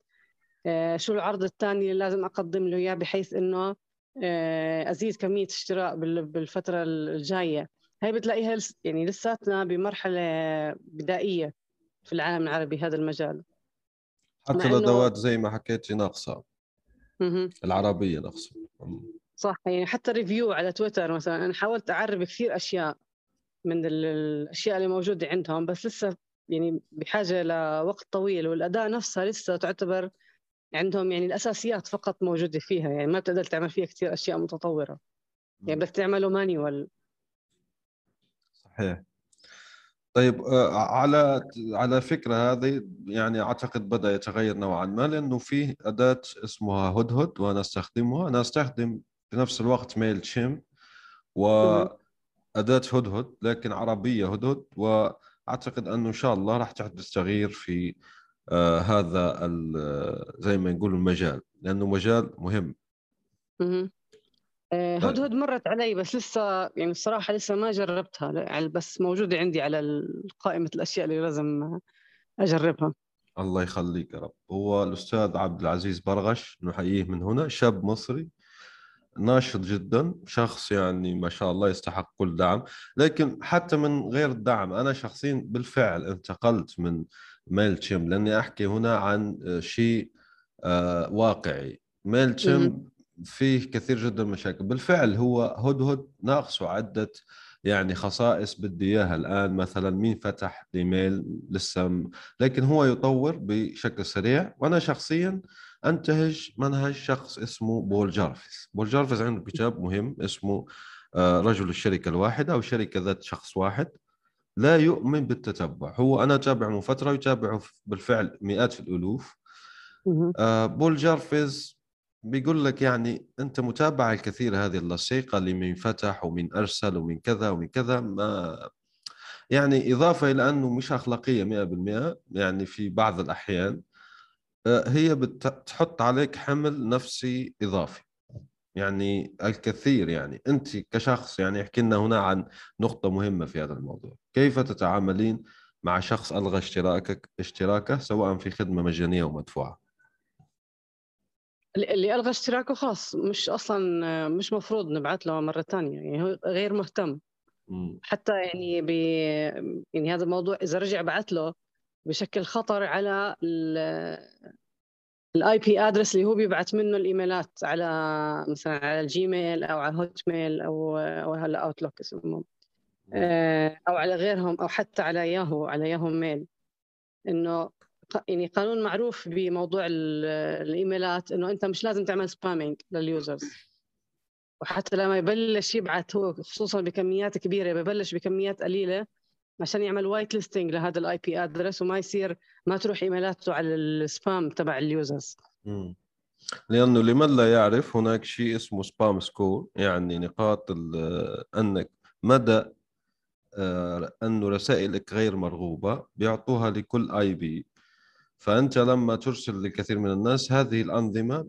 شو العرض الثاني اللي لازم أقدم له إياه بحيث إنه آه، أزيد كمية اشتراء بالفترة الجاية؟ هاي بتلاقيها يعني لساتنا بمرحلة بدائية في العالم العربي هذا المجال. حتى الأدوات زي ما حكيتي ناقصة. العربية نقصد صح يعني حتى ريفيو على تويتر مثلا أنا حاولت أعرب كثير أشياء من الأشياء اللي موجودة عندهم بس لسه يعني بحاجة لوقت طويل والأداء نفسها لسه تعتبر عندهم يعني الأساسيات فقط موجودة فيها يعني ما بتقدر تعمل فيها كثير أشياء متطورة. يعني بدك تعمله مانيوال صحيح. طيب آه، على على فكرة هذه يعني أعتقد بدأ يتغير نوعا ما لأنه في أداة اسمها هدهد وأنا استخدمها أنا استخدم في نفس الوقت ميل تشيم واداه هدهد لكن عربية هدهد. و اعتقد انه إن شاء الله راح تحدث تغيير في آه هذا زي ما نقول المجال لأنه مجال مهم. آه، هدهد مرت علي بس لسه يعني الصراحة لسه ما جربتها بس موجودة عندي على قائمة الأشياء اللي لازم أجربها. الله يخليك يا رب. هو الأستاذ عبد العزيز برغش نحييه من هنا شاب مصري ناشط جدا شخص يعني ما شاء الله يستحق كل دعم. لكن حتى من غير الدعم أنا شخصيا بالفعل انتقلت من ميل لأني أحكي هنا عن شيء آه، واقعي. ميل فيه كثير جدا مشاكل. بالفعل هو هدهد ناقصه عدة يعني خصائص بدي إياها. الآن مثلا مين فتح الإيميل؟ لسه لكن هو يطور بشكل سريع. وأنا شخصيا أنتهج منهج شخص اسمه بول جارفيس. بول جارفيس عنده كتاب مهم اسمه آه، رجل الشركة الواحدة أو شركة ذات شخص واحد. لا يؤمن بالتتبع. هو أنا أتابعه من فترة يتابعه بالفعل مئات الألوف. آه، بول جارفيز بيقول لك يعني أنت متابع الكثير هذه اللصيقة اللي من فتح ومن أرسل ومن كذا ومن كذا ما يعني إضافة إلى أنه مش أخلاقية 100% يعني في بعض الأحيان آه، هي بتحط عليك حمل نفسي إضافي. يعني الكثير يعني. أنت كشخص يعني احكي لنا هنا عن نقطة مهمة في هذا الموضوع. كيف تتعاملين مع شخص ألغى اشتراكك اشتراكه سواء في خدمة مجانية أو مدفوعة؟ اللي الغى اشتراكه خلاص مش أصلا مش مفروض نبعث له مرة ثانية يعني هو غير مهتم. حتى يعني ب يعني هذا الموضوع إذا رجع بعث له بشكل خطر على ال IP address اللي هو بيبعث منه ال emails على مثلا على الجيميل أو على الهوت ميل أو أو هلا اوتلوك اسمهم آه، أو على غيرهم أو حتى على ياهو على ياهو ميل إنه يعني قانون معروف بموضوع ال emails إنه أنت مش لازم تعمل spamming لل users وحتى لما يبلش يبعث هو خصوصا بكميات كبيرة ببلش بكميات قليلة عشان يعمل whitelisting لهذا ال IP address وما يصير ما تروح emails ـاته على ال spam تبع ال users لأنه لمن لا يعرف هناك شيء اسمه spam score يعني نقاط أنك مدى آه، أنه رسائلك غير مرغوبة بيعطوها لكل IP فأنت لما ترسل لكثير من الناس هذه الأنظمة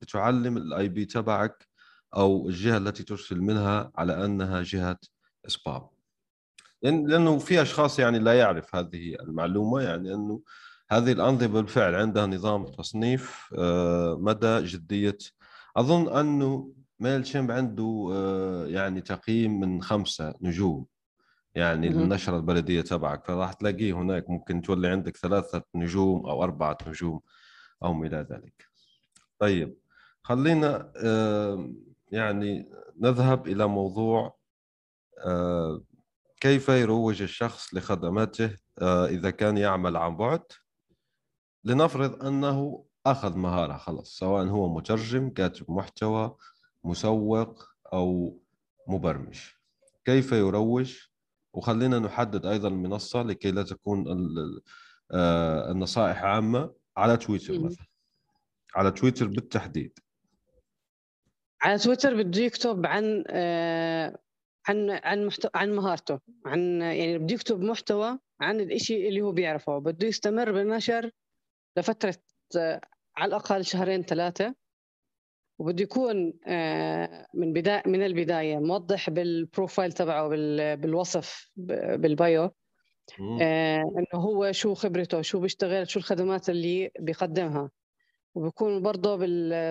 بتعلم ال IP تبعك أو الجهة التي ترسل منها على أنها جهة سبام لأنه في أشخاص يعني لا يعرف هذه المعلومة يعني أنه هذه الأنظمة بالفعل عندها نظام تصنيف آه، مدى جدية. أظن أنه ميل شيمب عنده آه، يعني تقييم من خمسة نجوم. يعني النشرة البلدية تبعك فراح تلاقيه هناك ممكن تولي عندك ثلاثة نجوم أو أربعة نجوم أو ما إلى ذلك. طيب خلينا يعني نذهب إلى موضوع كيف يروج الشخص لخدماته إذا كان يعمل عن بعد؟ لنفرض أنه أخذ مهارة خلص سواء هو مترجم كاتب محتوى مسوق أو مبرمج. كيف يروج؟ وخلينا نحدد أيضا المنصه لكي لا تكون آه، النصائح عامة على تويتر مثلا. على تويتر بالتحديد. على تويتر بده يكتب عن آه، عن عن محتوى عن مهارته عن يعني بده يكتب محتوى عن الإشي اللي هو بيعرفه. بده يستمر بالنشر لفترة آه، على الأقل شهرين ثلاثة. وبده يكون آه، من بداية من البداية موضح بالبروفايل تبعه بالوصف بالبايو آه، إنه هو شو خبرته شو بيشتغل شو الخدمات اللي بيقدمها. وبكون برضه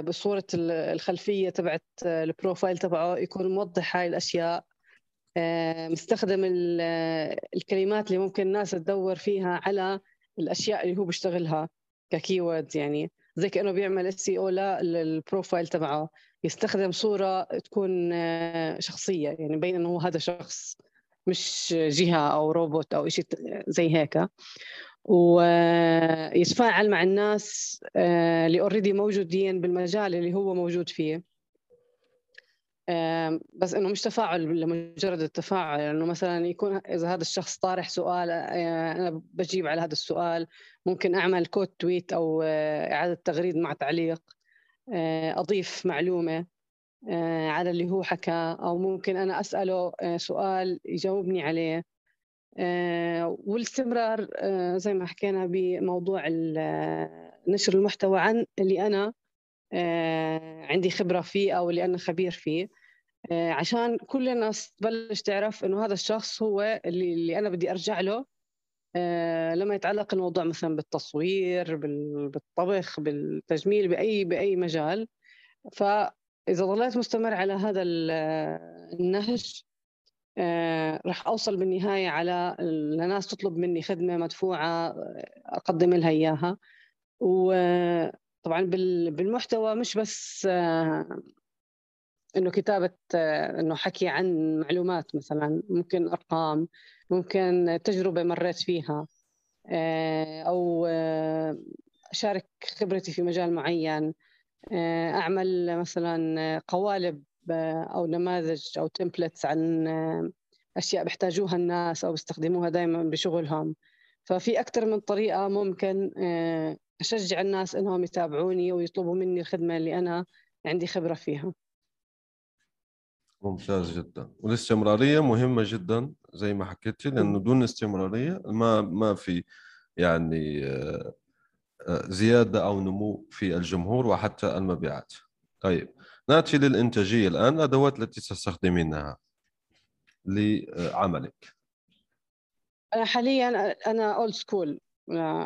بصورة الخلفية تبعت ال profile تبعه يكون موضح هاي الأشياء. آه، مستخدم الكلمات اللي ممكن الناس تدور فيها على الأشياء اللي هو بيشتغلها ك keyword يعني. زي كأنه بيعمل SEO لل profile تبعه. يستخدم صورة تكون آه، شخصية يعني مبين إنه هذا شخص مش جهة أو روبوت أو شيء زي هيك. ويتفاعل مع الناس آه، اللي already موجودين بالمجال اللي هو موجود فيه. بس إنه مش تفاعل لمجرد التفاعل لأنه يعني مثلا يكون إذا هذا الشخص طارح سؤال آه، أنا بجيب على هذا السؤال ممكن أعمل quote tweet أو آه، إعادة تغريد مع تعليق آه، أضيف معلومة على اللي هو حكى أو ممكن أنا أسأله سؤال يجاوبني عليه. والاستمرار زي ما حكينا بموضوع نشر المحتوى عن اللي أنا عندي خبرة فيه أو اللي أنا خبير فيه. عشان كل الناس تبلش تعرف إنه هذا الشخص هو اللي, اللي أنا بدي أرجع له آه، لما يتعلق الموضوع مثلا بالتصوير بالطبخ بالتجميل باي بأي مجال. فإذا ظليت مستمر على هذا النهج آه، راح أوصل بالنهاية على الناس تطلب مني خدمة مدفوعة آه، أقدم لها إياها. وطبعا بالمحتوى مش بس إنه كتابة إنه حكي عن معلومات مثلا ممكن أرقام ممكن تجربة مريت فيها آه، أو آه، أشارك خبرتي في مجال معين آه، أعمل مثلا قوالب أو نماذج أو تمبلتس عن أشياء بيحتاجوها الناس أو بيستخدموها دائما بشغلهم. ففي أكثر من طريقة ممكن أشجع الناس إنهم يتابعوني ويطلبوا مني الخدمة اللي أنا عندي خبرة فيها. ممتاز جدا. والاستمرارية مهمة جدا زي ما حكيتي لأنه دون استمرارية ما ما في يعني آه، آه، زيادة أو نمو في الجمهور وحتى المبيعات. طيب نأتي للإنتاجية الآن الأدوات التي تستخدمينها لعملك. أنا حاليا أنا old school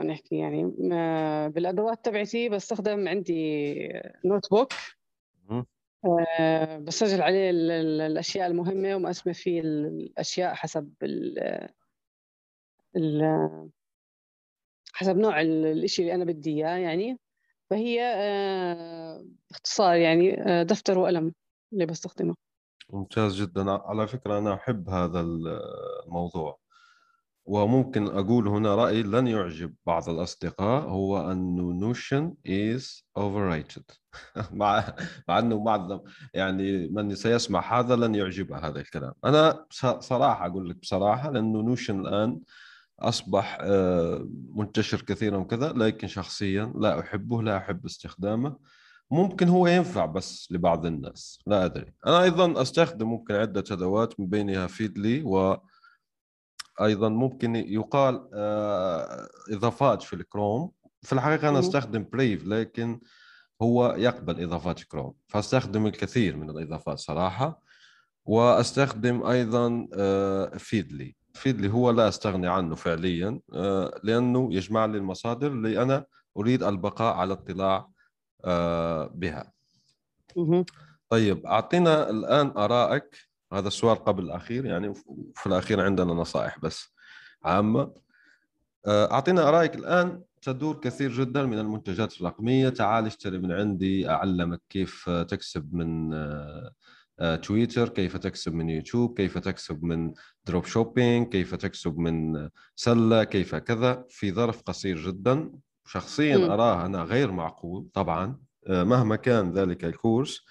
نحكي يعني بالأدوات تبعتي بستخدم عندي notebook. آه، بسجل عليه الأشياء المهمة ومقسمة فيه الأشياء حسب ال ال حسب نوع الإشي اللي أنا بدي إياه يعني. فهي آه، باختصار يعني آه، دفتر وقلم اللي بستخدمه. ممتاز جدا. على فكرة أنا أحب هذا الموضوع. وممكن أقول هنا رأي لن يعجب بعض الأصدقاء هو أن نوشن is overrated. مع مع أنه بعض يعني من سيسمع هذا لن يعجبه هذا الكلام. أنا صراحة أقول لك بصراحة لأنه Notion الآن أصبح آه، منتشر كثيرا وكذا لكن شخصيا لا أحبه لا أحب استخدامه. ممكن هو ينفع بس لبعض الناس لا أدري. أنا أيضا أستخدم ممكن عدة أدوات من بينها Feedly و أيضا ممكن يقال آه، إضافات في الكروم. في الحقيقة أنا أستخدم Brave لكن هو يقبل إضافات كروم. فأستخدم الكثير من الإضافات صراحة. وأستخدم أيضا فيدلي آه، فيدلي هو لا أستغني عنه فعليا آه، لأنه يجمع لي المصادر اللي أنا أريد البقاء على اطلاع بها. طيب أعطينا الآن آرائك. هذا السؤال قبل الأخير يعني وفي الأخير عندنا نصائح بس عامة. آه، أعطينا ارائك الآن تدور كثير جدا من المنتجات الرقمية. تعال اشتري من عندي أعلمك كيف تكسب من آه، آه، تويتر كيف تكسب من يوتيوب كيف تكسب من dropshipping كيف تكسب من سلة كيف كذا. في ظرف قصير جدا. شخصيا أراه أنا غير معقول طبعا مهما كان ذلك ال course.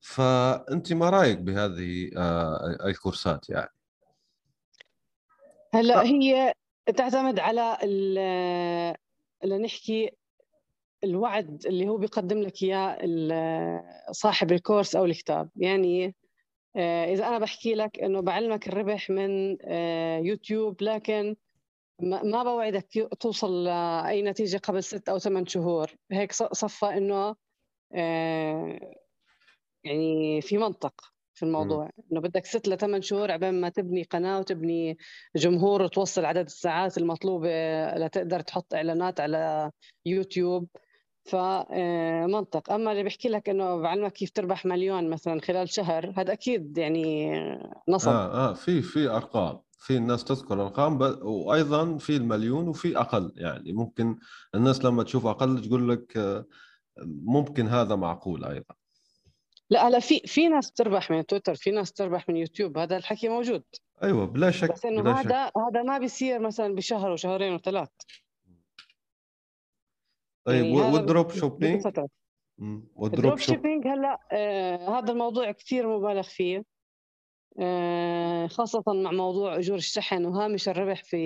فأنت ما رأيك بهذه آه، ال course ات يعني؟ هلا هي تعتمد على اللي نحكي الوعد اللي هو بيقدم لك إياه صاحب الكورس أو الكتاب. يعني آه، إذا أنا بحكي لك إنه بعلمك الربح من آه، يوتيوب لكن ما بوعدك توصل لأي نتيجة قبل ست أو ثمان شهور. هيك صفى إنه يعني في منطق في الموضوع إنه بدك ست لثمان شهور عبين ما تبني قناة وتبني جمهور وتوصل عدد الساعات المطلوبة لتقدر تحط إعلانات على يوتيوب. فمنطق أما اللي بيحكي لك إنه بعلمك كيف تربح مليون مثلا خلال شهر هذا أكيد يعني نصب. آه آه في في أرقام. في الناس تذكر أرقام وأيضا في المليون وفي أقل. يعني ممكن الناس لما تشوف أقل تقول لك آه، ممكن هذا معقول أيضا. لا هلا في في ناس تربح من تويتر في ناس تربح من يوتيوب هذا الحكي موجود. أيوه بلا شك بس إنه هذا شك. هذا ما بيصير مثلا بشهر وشهرين وثلاث. طيب يعني وال dropshipping؟ وال dropshipping هلا آه هذا الموضوع كثير مبالغ فيه. آه خاصة مع موضوع أجور الشحن وهامش الربح في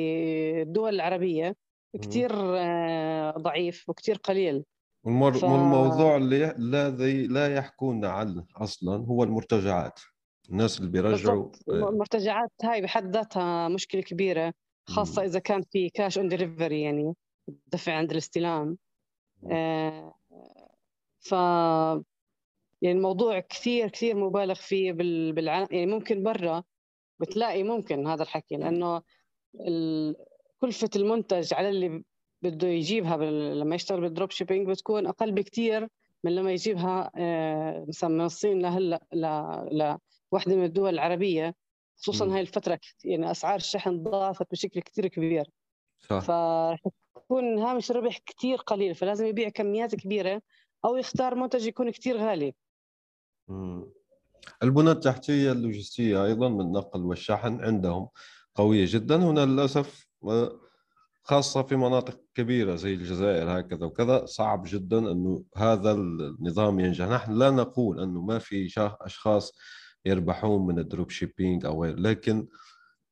الدول العربية. كثير آه ضعيف وكثير قليل. والمر... ف... والموضوع اللي الذي لا يحكون عنه أصلا هو المرتجعات الناس اللي بيرجعوا بالضبط. المرتجعات هاي بحد ذاتها مشكلة كبيرة خاصة مم. إذا كان في cash on delivery يعني دفع عند الاستلام آه، ف يعني الموضوع كثير كثير مبالغ فيه بال... بالع... يعني ممكن برا بتلاقي ممكن هذا الحكي لأنه ال... كلفة المنتج على اللي بده يجيبها بال... لما يشتغل بال dropshipping بتكون أقل بكثير من لما يجيبها آه، مثلا من الصين لهلأ ل... لوحدة من الدول العربية. خصوصا. هاي الفترة يعني أسعار الشحن ضاعفت بشكل كثير كبير. صح. فرح يكون هامش الربح كثير قليل فلازم يبيع كميات كبيرة أو يختار منتج يكون كثير غالي. مم. البنى التحتية اللوجستية أيضا من النقل والشحن عندهم قوية جدا. هنا للأسف خاصة في مناطق كبيرة زي الجزائر هكذا وكذا صعب جدا أنه هذا النظام ينجح. نحن لا نقول أنه ما في أشخاص يربحون من ال dropshipping أو غير لكن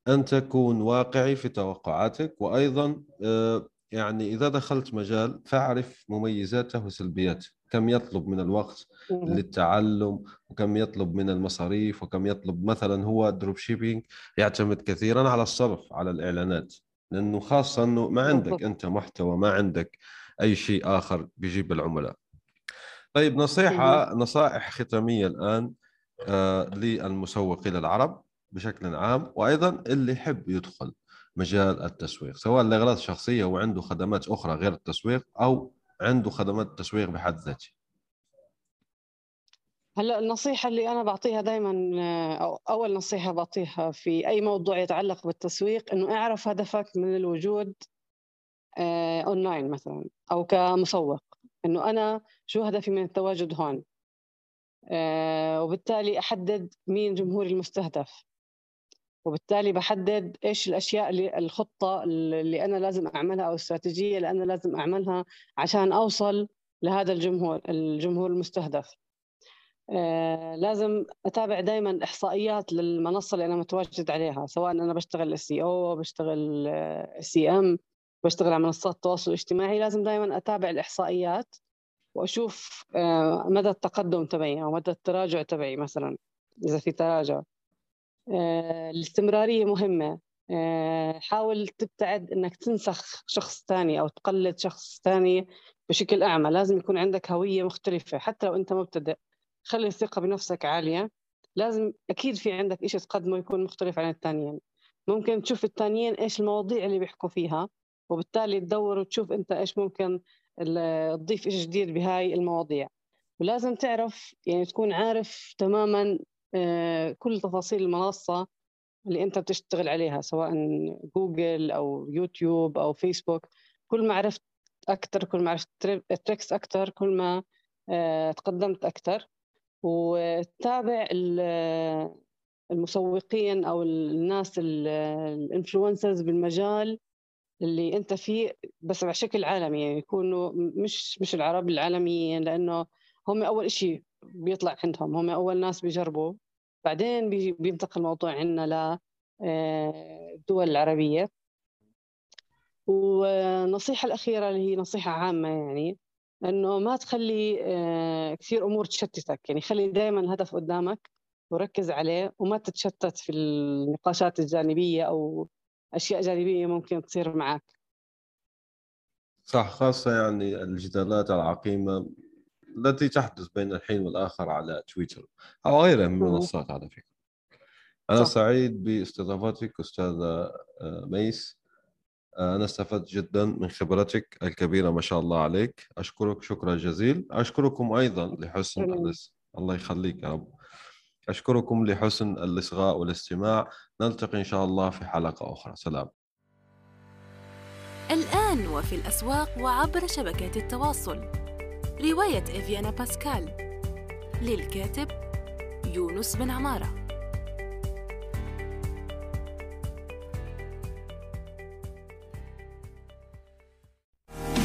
أن تكون واقعي في توقعاتك وأيضا آه، يعني إذا دخلت مجال فاعرف مميزاته وسلبياته. كم يطلب من الوقت للتعلم وكم يطلب من المصاريف وكم يطلب مثلا هو dropshipping يعتمد كثيرا على الصرف على الإعلانات. لأنه خاصة أنه ما عندك. أنت محتوى ما عندك أي شيء آخر بيجيب العملاء. طيب نصيحة نصائح ختامية الآن آه، للمسوقين العرب بشكل عام وأيضا اللي يحب يدخل مجال التسويق سواء لأغراض شخصية وعنده خدمات أخرى غير التسويق أو عنده خدمات تسويق بحد ذاته هلأ النصيحة اللي أنا بعطيها دائما أو أول نصيحة بعطيها في أي موضوع يتعلق بالتسويق إنه أعرف هدفك من الوجود آه، أونلاين مثلا أو كمسوق. إنه أنا شو هدفي من التواجد هون؟ آه، وبالتالي أحدد مين جمهوري المستهدف. وبالتالي بحدد إيش الأشياء اللي الخطة اللي أنا لازم أعملها أو الاستراتيجية اللي أنا لازم أعملها عشان أوصل لهذا الجمهور الجمهور المستهدف. آه، لازم أتابع دائما إحصائيات للمنصة اللي أنا متواجد عليها سواء أنا بشتغل SEO بشتغل SEM بشتغل على منصات التواصل الاجتماعي لازم دائما أتابع الإحصائيات وأشوف آه، مدى التقدم تبعي أو مدى التراجع تبعي مثلا إذا في تراجع. آه، الاستمرارية مهمة. آه، حاول تبتعد إنك تنسخ شخص ثاني أو تقلد شخص ثاني بشكل أعمى لازم يكون عندك هوية مختلفة حتى لو أنت مبتدئ. خلي الثقة بنفسك عالية. لازم أكيد في عندك إشي تقدمه يكون مختلف عن الثانيين ممكن تشوف الثانيين إيش المواضيع اللي بيحكوا فيها وبالتالي تدور وتشوف أنت إيش ممكن تضيف إشي جديد بهاي المواضيع. ولازم تعرف يعني تكون عارف تماما آه، كل تفاصيل المنصة اللي أنت بتشتغل عليها سواء جوجل أو يوتيوب أو فيسبوك. كل ما عرفت أكثر كل ما عرفت tricks أكثر كل ما آه، تقدمت أكثر وتابع ال- المسوقين أو الناس ال influencers بالمجال اللي أنت فيه بس بشكل عالمي يعني يكونوا مش مش العرب العالميين لأنه هم أول شيء بيطلع عندهم هم أول ناس بيجربوا. بعدين بينتقل الموضوع عندنا للدول العربية. والنصيحة الأخيرة اللي هي نصيحة عامة يعني إنه ما تخلي آه، كثير أمور تشتتك يعني خلي دائما الهدف قدامك وركز عليه وما تتشتت في النقاشات الجانبية أو أشياء جانبية ممكن تصير معك صح خاصة يعني الجدالات العقيمة التي تحدث بين الحين والآخر على تويتر أو غيرها من. المنصات على فكرة أنا صح. سعيد باستضافتك أستاذة آه، ميس أنا استفدت جدا من خبرتك الكبيرة ما شاء الله عليك. أشكرك شكرا جزيل أشكركم أيضا لحسن. الله يخليك يا رب. أشكركم لحسن الإصغاء والاستماع. نلتقي إن شاء الله في حلقة أخرى. سلام. الآن وفي الأسواق وعبر شبكات التواصل. رواية إفيانا باسكال. للكاتب يونس بن عمارة.